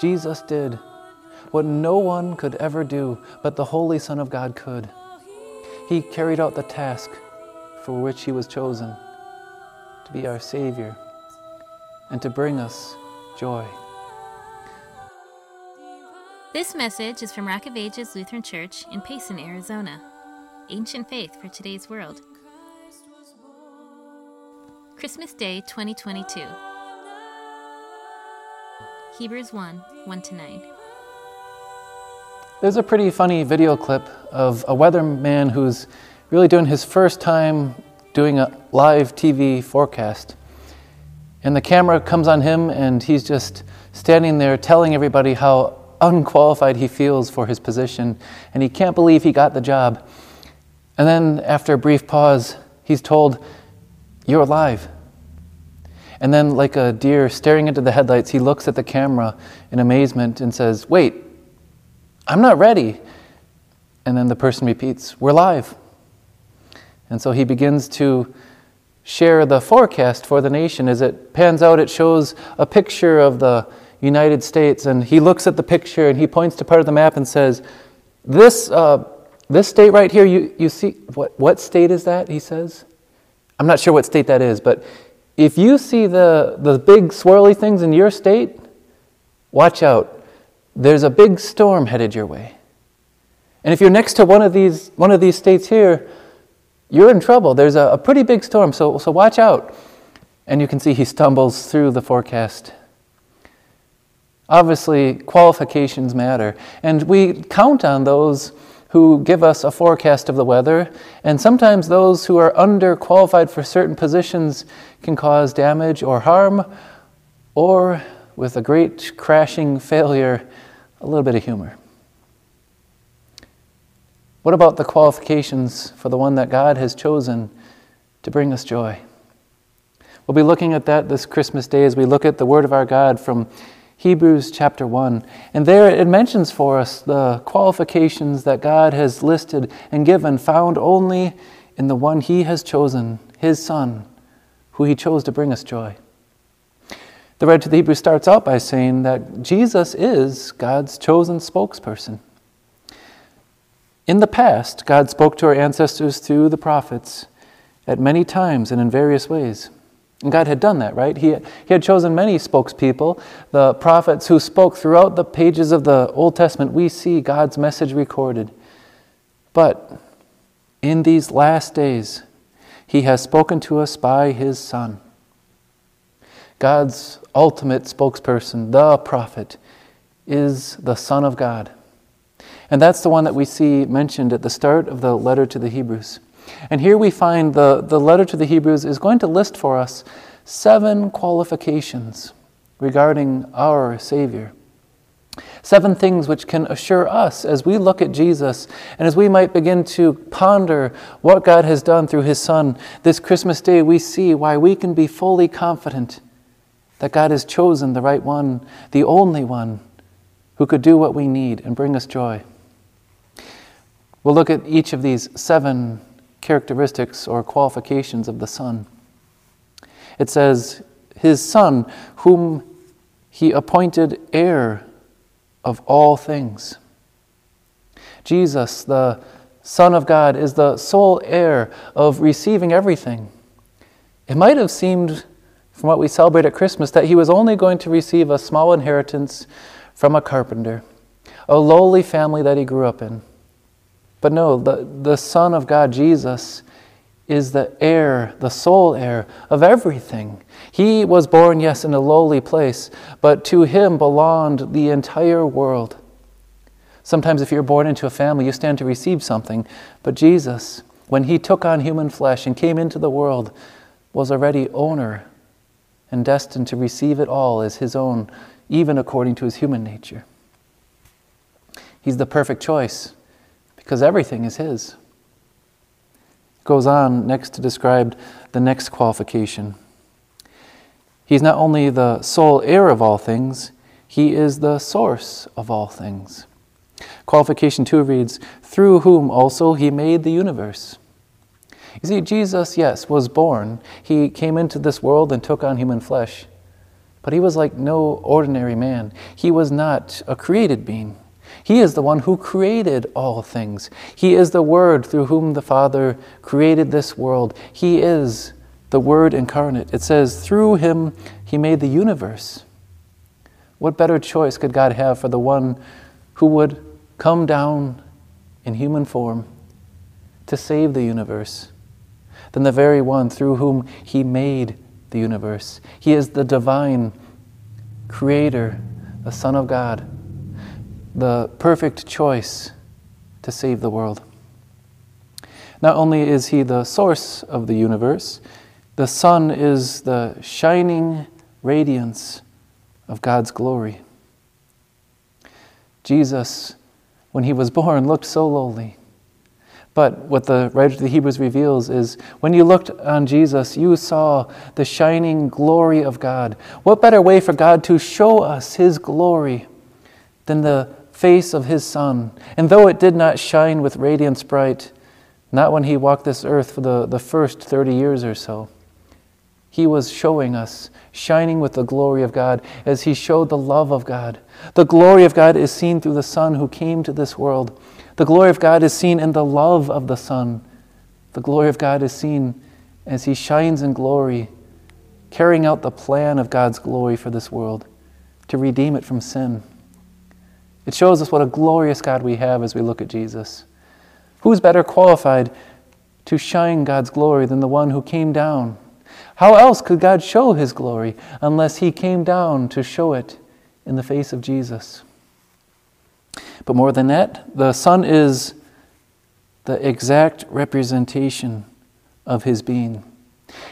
Jesus did what no one could ever do, but the Holy Son of God could. He carried out the task for which he was chosen to be our Savior and to bring us joy. This message is from Rock of Ages Lutheran Church in Payson, Arizona. Ancient Faith for Today's World. Christmas Day 2022. Hebrews 1 1 to 9. There's a pretty funny video clip of a weatherman who's really doing his first time doing a live TV forecast. And the camera comes on him, and he's just standing there telling everybody how unqualified he feels for his position, and he can't believe he got the job. And then, after a brief pause, he's told, You're alive. And then, like a deer staring into the headlights, he looks at the camera in amazement and says, Wait, I'm not ready. And then the person repeats, We're live. And so he begins to share the forecast for the nation. As it pans out, it shows a picture of the United States, and he looks at the picture and he points to part of the map and says, This, uh, this state right here, you, you see, what, what state is that? He says. I'm not sure what state that is, but if you see the, the big swirly things in your state, watch out there's a big storm headed your way. And if you're next to one of these, one of these states here, you're in trouble. There's a, a pretty big storm, so, so watch out. And you can see he stumbles through the forecast. Obviously, qualifications matter. And we count on those who give us a forecast of the weather. And sometimes those who are underqualified for certain positions can cause damage or harm, or with a great crashing failure, a little bit of humor. What about the qualifications for the one that God has chosen to bring us joy? We'll be looking at that this Christmas day as we look at the Word of our God from Hebrews chapter 1. And there it mentions for us the qualifications that God has listed and given, found only in the one He has chosen, His Son, who He chose to bring us joy. The writer to the Hebrews starts out by saying that Jesus is God's chosen spokesperson. In the past, God spoke to our ancestors through the prophets at many times and in various ways. And God had done that, right? He, he had chosen many spokespeople, the prophets who spoke throughout the pages of the Old Testament. We see God's message recorded. But in these last days, He has spoken to us by His Son. God's ultimate spokesperson, the prophet, is the Son of God. And that's the one that we see mentioned at the start of the letter to the Hebrews. And here we find the, the letter to the Hebrews is going to list for us seven qualifications regarding our Savior. Seven things which can assure us as we look at Jesus and as we might begin to ponder what God has done through His Son this Christmas day, we see why we can be fully confident that God has chosen the right one, the only one who could do what we need and bring us joy. We'll look at each of these seven characteristics or qualifications of the Son. It says, His Son, whom He appointed heir of all things. Jesus, the Son of God, is the sole heir of receiving everything. It might have seemed from what we celebrate at Christmas that he was only going to receive a small inheritance from a carpenter, a lowly family that he grew up in. But no, the, the Son of God, Jesus, is the heir, the sole heir of everything. He was born, yes, in a lowly place, but to him belonged the entire world. Sometimes, if you're born into a family, you stand to receive something, but Jesus, when he took on human flesh and came into the world, was already owner and destined to receive it all as his own, even according to his human nature. He's the perfect choice because everything is his. Goes on next to describe the next qualification. He's not only the sole heir of all things, he is the source of all things. Qualification 2 reads, Through whom also he made the universe. You see, Jesus, yes, was born. He came into this world and took on human flesh. But he was like no ordinary man. He was not a created being. He is the one who created all things. He is the Word through whom the Father created this world. He is the Word incarnate. It says, through him he made the universe. What better choice could God have for the one who would come down in human form to save the universe than the very one through whom he made the universe? He is the divine creator, the Son of God, the perfect choice to save the world. Not only is he the source of the universe, the Son is the shining radiance of God's glory. Jesus, when he was born, looked so lowly. But what the writer of the Hebrews reveals is when you looked on Jesus, you saw the shining glory of God. What better way for God to show us his glory than the face of his Son? And though it did not shine with radiance bright, not when he walked this earth for the, the first 30 years or so, he was showing us, shining with the glory of God as he showed the love of God. The glory of God is seen through the Son who came to this world. The glory of God is seen in the love of the Son. The glory of God is seen as he shines in glory, carrying out the plan of God's glory for this world to redeem it from sin. It shows us what a glorious God we have as we look at Jesus. Who's better qualified to shine God's glory than the one who came down? How else could God show his glory unless he came down to show it in the face of Jesus? But more than that, the Son is the exact representation of his being.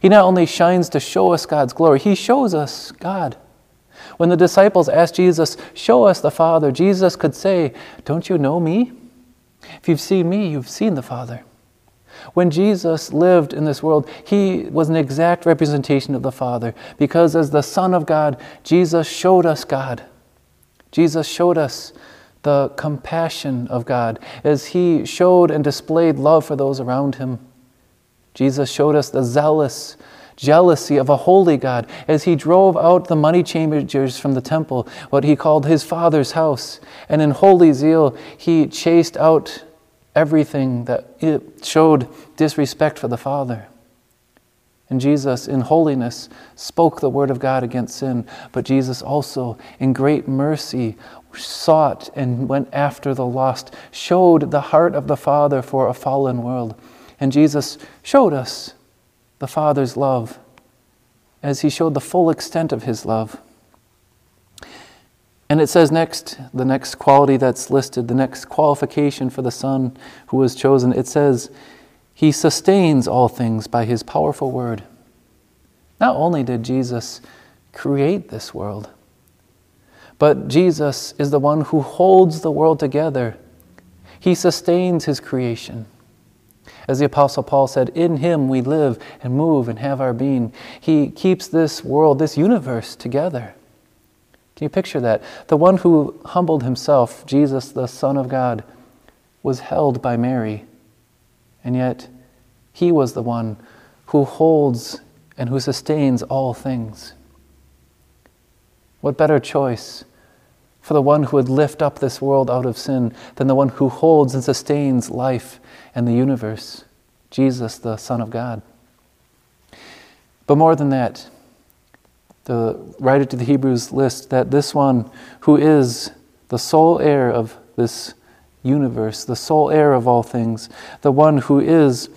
He not only shines to show us God's glory, he shows us God. When the disciples asked Jesus, Show us the Father, Jesus could say, Don't you know me? If you've seen me, you've seen the Father. When Jesus lived in this world, he was an exact representation of the Father because, as the Son of God, Jesus showed us God. Jesus showed us the compassion of God as he showed and displayed love for those around him. Jesus showed us the zealous jealousy of a holy God as he drove out the money changers from the temple, what he called his father's house. And in holy zeal, he chased out everything that showed disrespect for the Father. And Jesus, in holiness, spoke the word of God against sin, but Jesus also, in great mercy, sought and went after the lost, showed the heart of the Father for a fallen world. And Jesus showed us the Father's love as he showed the full extent of his love. And it says next, the next quality that's listed, the next qualification for the Son who was chosen, it says, He sustains all things by His powerful word. Not only did Jesus create this world, but Jesus is the one who holds the world together. He sustains His creation. As the Apostle Paul said, in Him we live and move and have our being. He keeps this world, this universe together. Can you picture that? The one who humbled himself, Jesus, the Son of God, was held by Mary, and yet he was the one who holds and who sustains all things. What better choice for the one who would lift up this world out of sin than the one who holds and sustains life and the universe, Jesus, the Son of God? But more than that, the writer to the Hebrews lists that this one who is the sole heir of this universe, the sole heir of all things, the one who is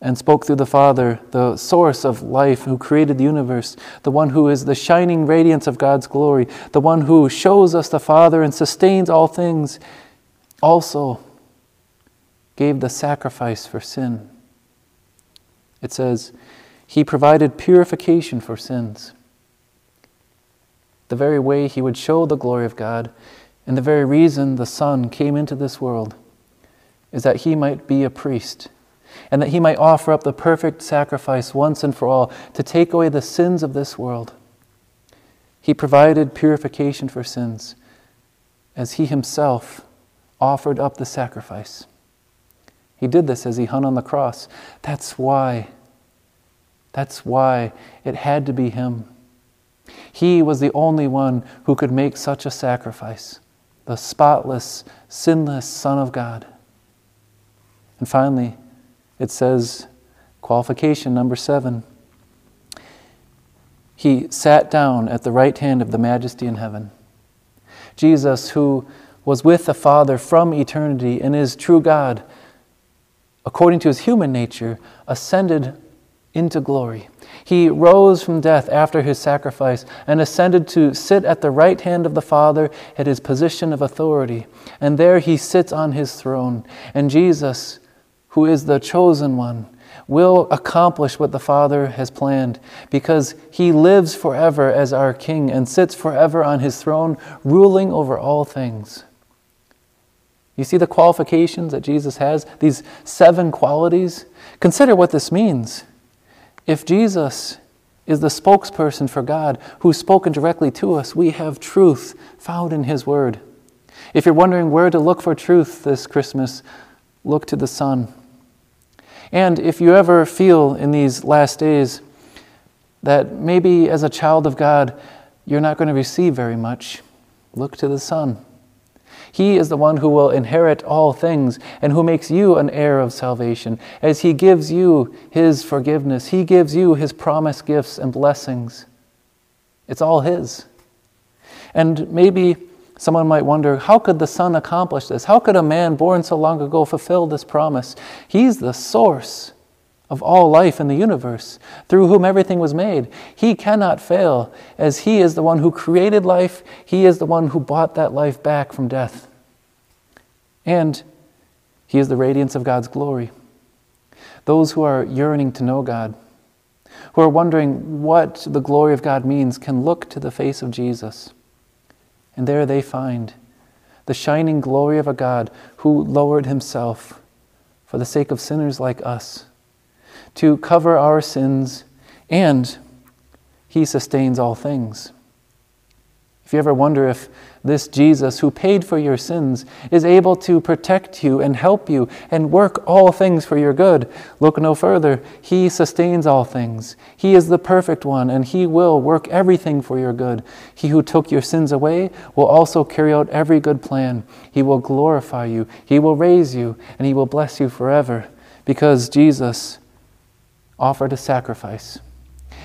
and spoke through the Father, the source of life, who created the universe, the one who is the shining radiance of God's glory, the one who shows us the Father and sustains all things, also gave the sacrifice for sin. It says, He provided purification for sins the very way he would show the glory of God, and the very reason the Son came into this world is that he might be a priest, and that he might offer up the perfect sacrifice once and for all to take away the sins of this world. He provided purification for sins as he himself offered up the sacrifice. He did this as he hung on the cross. That's why. That's why it had to be him. He was the only one who could make such a sacrifice, the spotless, sinless Son of God. And finally, it says, qualification number seven. He sat down at the right hand of the majesty in heaven. Jesus, who was with the Father from eternity and is true God, according to his human nature, ascended into glory. He rose from death after his sacrifice and ascended to sit at the right hand of the Father at his position of authority. And there he sits on his throne. And Jesus, who is the chosen one, will accomplish what the Father has planned because he lives forever as our King and sits forever on his throne, ruling over all things. You see the qualifications that Jesus has, these seven qualities? Consider what this means. If Jesus is the spokesperson for God who's spoken directly to us, we have truth found in His Word. If you're wondering where to look for truth this Christmas, look to the Son. And if you ever feel in these last days that maybe as a child of God you're not going to receive very much, look to the Son. He is the one who will inherit all things and who makes you an heir of salvation. As He gives you His forgiveness, He gives you His promised gifts and blessings. It's all His. And maybe Someone might wonder, how could the Son accomplish this? How could a man born so long ago fulfill this promise? He's the source of all life in the universe, through whom everything was made. He cannot fail, as He is the one who created life, He is the one who bought that life back from death. And He is the radiance of God's glory. Those who are yearning to know God, who are wondering what the glory of God means, can look to the face of Jesus. And there they find the shining glory of a God who lowered himself for the sake of sinners like us to cover our sins, and he sustains all things. If you ever wonder if this Jesus, who paid for your sins, is able to protect you and help you and work all things for your good. Look no further. He sustains all things. He is the perfect one, and He will work everything for your good. He who took your sins away will also carry out every good plan. He will glorify you, He will raise you, and He will bless you forever because Jesus offered a sacrifice.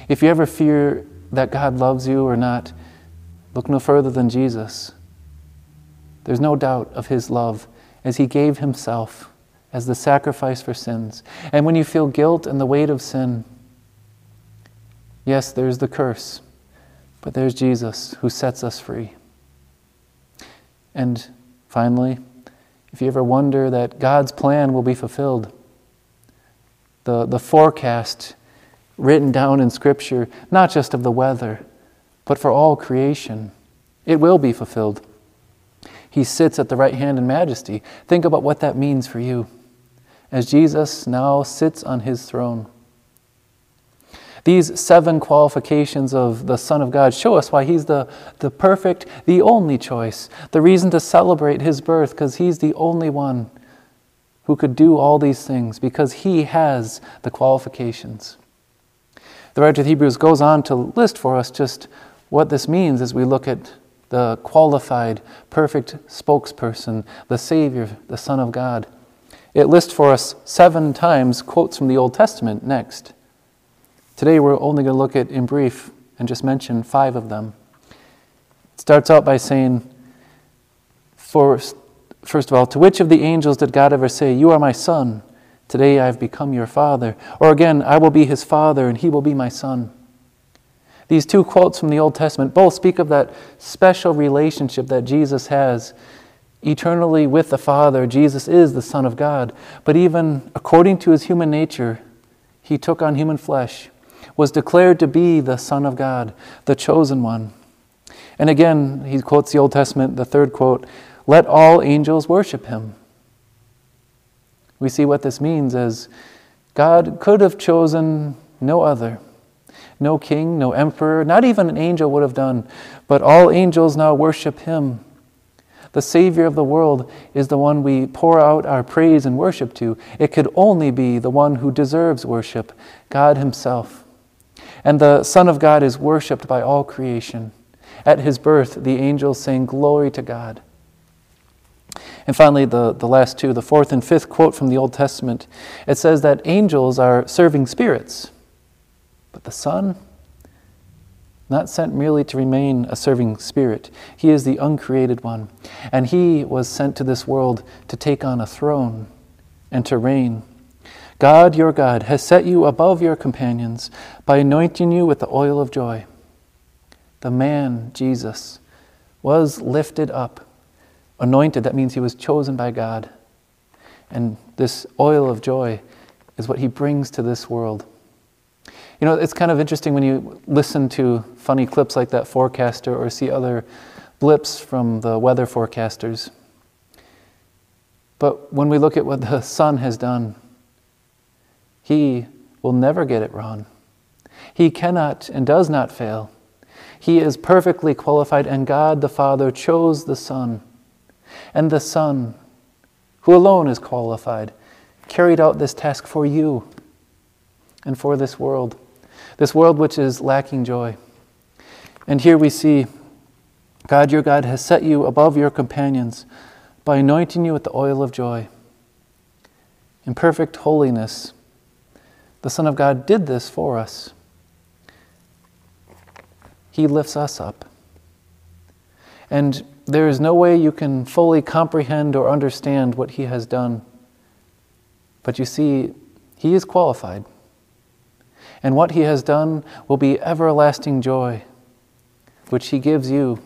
If you ever fear that God loves you or not, Look no further than Jesus. There's no doubt of his love as he gave himself as the sacrifice for sins. And when you feel guilt and the weight of sin, yes, there's the curse, but there's Jesus who sets us free. And finally, if you ever wonder that God's plan will be fulfilled, the, the forecast written down in Scripture, not just of the weather, but for all creation. It will be fulfilled. He sits at the right hand in majesty. Think about what that means for you as Jesus now sits on his throne. These seven qualifications of the Son of God show us why He's the, the perfect, the only choice, the reason to celebrate His birth, because He's the only one who could do all these things, because He has the qualifications. The writer of Hebrews goes on to list for us just what this means is we look at the qualified, perfect spokesperson, the Savior, the Son of God. It lists for us seven times quotes from the Old Testament next. Today we're only going to look at, in brief, and just mention five of them. It starts out by saying, First, first of all, to which of the angels did God ever say, You are my son, today I have become your father? Or again, I will be his father, and he will be my son. These two quotes from the Old Testament both speak of that special relationship that Jesus has eternally with the Father. Jesus is the Son of God. But even according to his human nature, he took on human flesh, was declared to be the Son of God, the chosen one. And again, he quotes the Old Testament, the third quote let all angels worship him. We see what this means as God could have chosen no other no king, no emperor, not even an angel would have done. But all angels now worship him. The Savior of the world is the one we pour out our praise and worship to. It could only be the one who deserves worship, God Himself. And the Son of God is worshiped by all creation. At his birth, the angels sang glory to God. And finally, the, the last two, the fourth and fifth quote from the Old Testament, it says that angels are serving spirits, but the Son, not sent merely to remain a serving spirit. He is the uncreated one, and he was sent to this world to take on a throne and to reign. God, your God, has set you above your companions by anointing you with the oil of joy. The man, Jesus, was lifted up Anointed, that means he was chosen by God. And this oil of joy is what he brings to this world. You know, it's kind of interesting when you listen to funny clips like that forecaster or see other blips from the weather forecasters. But when we look at what the Son has done, he will never get it wrong. He cannot and does not fail. He is perfectly qualified, and God the Father chose the Son and the Son, who alone is qualified, carried out this task for you and for this world, this world which is lacking joy. And here we see God, your God, has set you above your companions by anointing you with the oil of joy. In perfect holiness, the Son of God did this for us. He lifts us up. And there is no way you can fully comprehend or understand what He has done. But you see, He is qualified. And what He has done will be everlasting joy, which He gives you,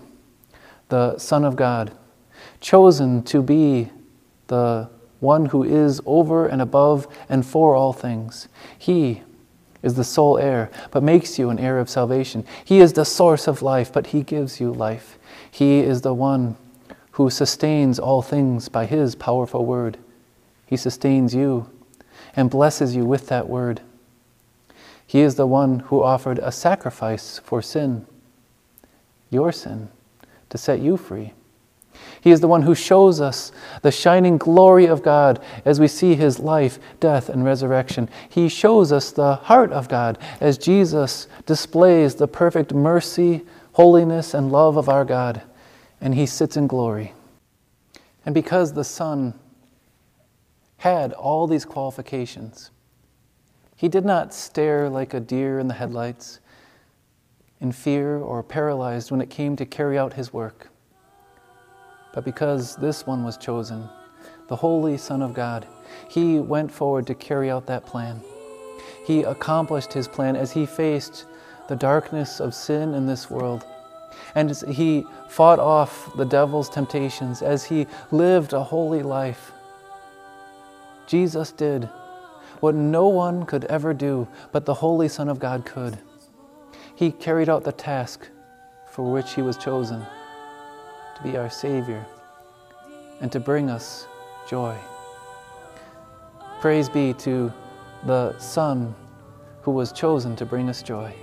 the Son of God, chosen to be the one who is over and above and for all things. He is the sole heir, but makes you an heir of salvation. He is the source of life, but He gives you life. He is the one who sustains all things by His powerful word. He sustains you and blesses you with that word. He is the one who offered a sacrifice for sin, your sin, to set you free. He is the one who shows us the shining glory of God as we see his life, death, and resurrection. He shows us the heart of God as Jesus displays the perfect mercy, holiness, and love of our God, and he sits in glory. And because the Son had all these qualifications, he did not stare like a deer in the headlights in fear or paralyzed when it came to carry out his work. But because this one was chosen, the Holy Son of God, he went forward to carry out that plan. He accomplished his plan as he faced the darkness of sin in this world. And as he fought off the devil's temptations, as he lived a holy life, Jesus did what no one could ever do, but the Holy Son of God could. He carried out the task for which he was chosen to be our Savior and to bring us joy. Praise be to the Son who was chosen to bring us joy.